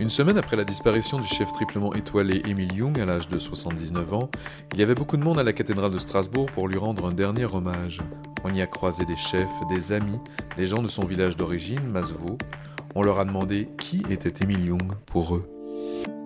Une semaine après la disparition du chef triplement étoilé Émile Young à l'âge de 79 ans, il y avait beaucoup de monde à la cathédrale de Strasbourg pour lui rendre un dernier hommage. On y a croisé des chefs, des amis, des gens de son village d'origine, Masvaux. On leur a demandé qui était Émile Young pour eux.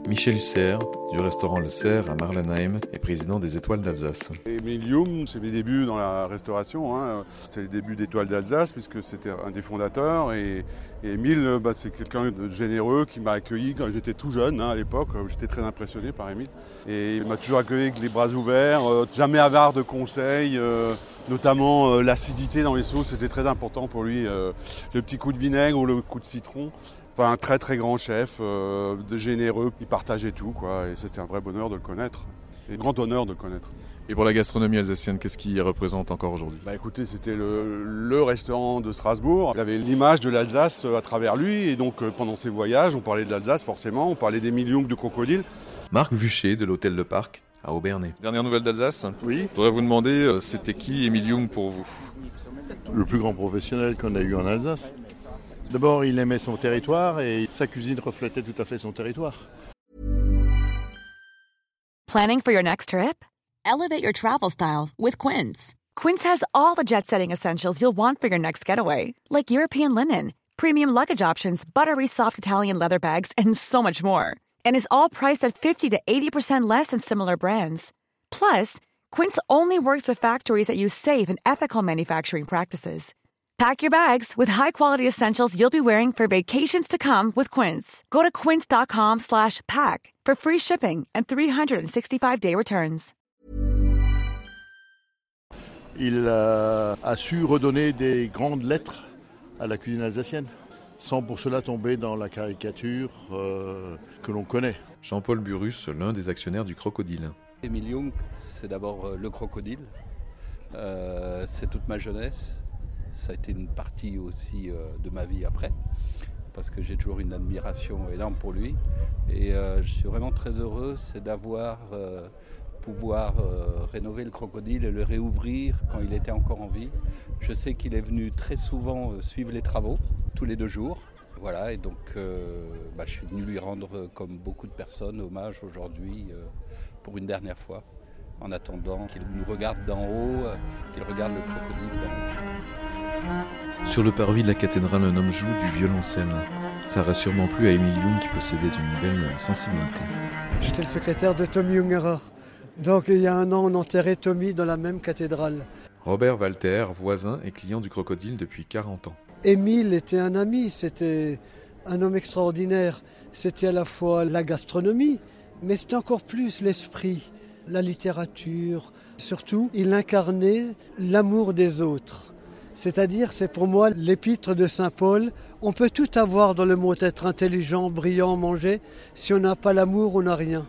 Michel Husser, du restaurant Le Cerf à Marlenheim, est président des Étoiles d'Alsace. Emilium, c'est mes débuts dans la restauration. hein. C'est les débuts d'Étoiles d'Alsace, puisque c'était un des fondateurs. Et, et Émile, bah, c'est quelqu'un de généreux qui m'a accueilli quand j'étais tout jeune, hein, à l'époque. J'étais très impressionné par Émile. Et il m'a toujours accueilli avec les bras ouverts, euh, jamais avare de conseils, euh, notamment euh, l'acidité dans les sauces, c'était très important pour lui. euh, le petit coup de vinaigre ou le coup de citron. Enfin, un très très grand chef, euh, de généreux, il partageait tout, quoi. Et c'était un vrai bonheur de le connaître. Et un grand honneur de le connaître. Et pour la gastronomie alsacienne, qu'est-ce qui représente encore aujourd'hui? Bah écoutez, c'était le, le restaurant de Strasbourg. Il avait l'image de l'Alsace euh, à travers lui. Et donc, euh, pendant ses voyages, on parlait de l'Alsace forcément. On parlait des millions de crocodiles. Marc Vuchet de l'hôtel de Parc à Aubernay. Dernière nouvelle d'Alsace Oui, Je voudrais vous demander, c'était qui Young pour vous? Le plus grand professionnel qu'on a eu en Alsace. D'abord, il aimait son territoire et sa cuisine reflétait tout à fait son territoire. Planning for your next trip? Elevate your travel style with Quince. Quince has all the jet setting essentials you'll want for your next getaway, like European linen, premium luggage options, buttery soft Italian leather bags, and so much more. And is all priced at 50 to 80% less than similar brands. Plus, Quince only works with factories that use safe and ethical manufacturing practices. Pack your bags with high-quality essentials you'll be wearing for vacations to come with Quince. Go to quince.com slash pack for free shipping and 365-day returns. Il euh, a su redonner des grandes lettres à la cuisine alsacienne, sans pour cela tomber dans la caricature euh, que l'on connaît. Jean-Paul Burus, l'un des actionnaires du Crocodile. Émile Young, c'est d'abord euh, le crocodile. Euh, c'est toute ma jeunesse. Ça a été une partie aussi euh, de ma vie après, parce que j'ai toujours une admiration énorme pour lui. Et euh, je suis vraiment très heureux, d'avoir euh, pouvoir rénover le crocodile et le réouvrir quand il était encore en vie. Je sais qu'il est venu très souvent suivre les travaux, tous les deux jours. Voilà, et donc bah, je suis venu lui rendre, comme beaucoup de personnes, hommage aujourd'hui pour une dernière fois, en attendant qu'il nous regarde d'en haut, qu'il regarde le crocodile d'en. Sur le parvis de la cathédrale, un homme joue du violoncelle. Ça reste sûrement plus à Émile Young qui possédait une belle sensibilité. J'étais le secrétaire de Tommy Jungerer. Donc il y a un an, on enterrait Tommy dans la même cathédrale. Robert Walter, voisin et client du Crocodile depuis 40 ans. Émile était un ami, c'était un homme extraordinaire. C'était à la fois la gastronomie, mais c'était encore plus l'esprit, la littérature. Surtout, il incarnait l'amour des autres. C'est-à-dire, c'est pour moi l'épître de Saint Paul. On peut tout avoir dans le monde, être intelligent, brillant, manger. Si on n'a pas l'amour, on n'a rien.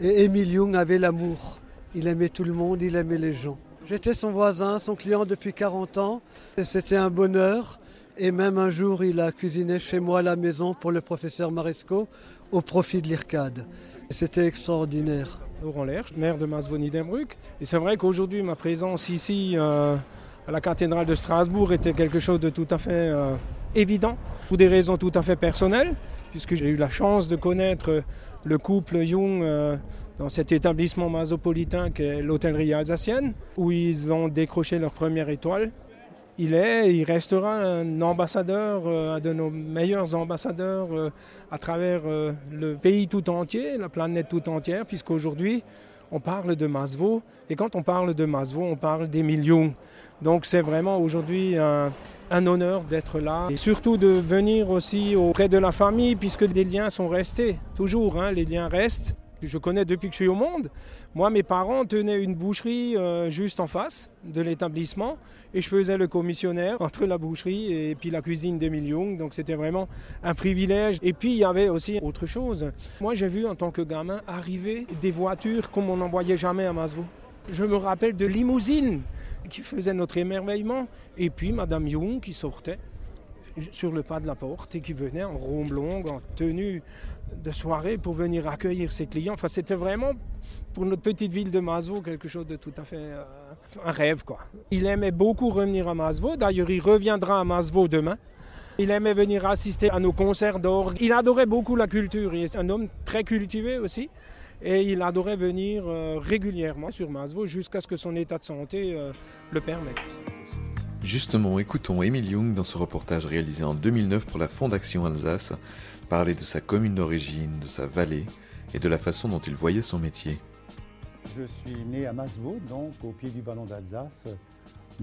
Et Émile Young avait l'amour. Il aimait tout le monde, il aimait les gens. J'étais son voisin, son client depuis 40 ans. C'était un bonheur. Et même un jour, il a cuisiné chez moi à la maison pour le professeur Maresco au profit de l'IRCAD. C'était extraordinaire. Laurent Lerche, maire de Masvoni-Denbruck. Et c'est vrai qu'aujourd'hui, ma présence ici euh, la cathédrale de Strasbourg était quelque chose de tout à fait euh, évident, pour des raisons tout à fait personnelles, puisque j'ai eu la chance de connaître le couple Jung euh, dans cet établissement masopolitain qu'est l'hôtellerie alsacienne, où ils ont décroché leur première étoile. Il est, il restera un ambassadeur, euh, un de nos meilleurs ambassadeurs à travers le pays tout entier, la planète tout entière, puisqu'aujourd'hui, on parle de Masvo. Et quand on parle de Masvo, on parle des millions. Donc c'est vraiment aujourd'hui un, honneur d'être là. Et surtout de venir aussi auprès de la famille, puisque des liens sont restés. Toujours, hein, les liens restent. Je connais depuis que je suis au monde. Moi, mes parents tenaient une boucherie euh, juste en face de l'établissement et je faisais le commissionnaire entre la boucherie et la cuisine d'Emile Young. Donc c'était vraiment un privilège. Et puis il y avait aussi autre chose. Moi, j'ai vu en tant que gamin arriver des voitures comme on n'en voyait jamais à Masvo. Je me rappelle de limousines qui faisaient notre émerveillement et puis Madame Young qui sortait sur le pas de la porte et qui venait en rombe longue, en tenue de soirée pour venir accueillir ses clients. Enfin, c'était vraiment pour notre petite ville de Masvo quelque chose de tout à fait euh, un rêve quoi. Il aimait beaucoup revenir à Masvo. D'ailleurs, il reviendra à Masvo demain. Il aimait venir assister à nos concerts d'orgue. Il adorait beaucoup la culture. Il est un homme très cultivé aussi. Et il adorait venir euh, régulièrement sur Masvo jusqu'à ce que son état de santé euh, le permette. Justement, écoutons Émile Young dans ce reportage réalisé en 2009 pour la Fondation Alsace parler de sa commune d'origine, de sa vallée et de la façon dont il voyait son métier. Je suis né à Masvaux, donc au pied du ballon d'Alsace.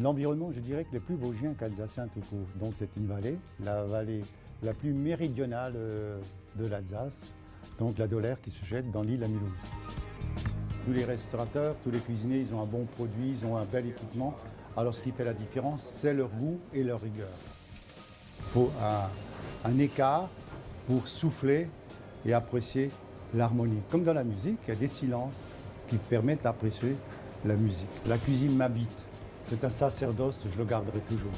L'environnement, je dirais que le plus vosgien qu'alsacien tout court. Donc c'est une vallée, la vallée la plus méridionale euh, de l'Alsace, donc la Dolère qui se jette dans l'île à Mulhouse. Tous les restaurateurs, tous les cuisiniers, ils ont un bon produit, ils ont un bel équipement. Alors ce qui fait la différence, c'est leur goût et leur rigueur. Il faut un, écart pour souffler et apprécier l'harmonie. Comme dans la musique, il y a des silences qui permettent d'apprécier la musique. La cuisine m'habite. C'est un sacerdoce, je le garderai toujours.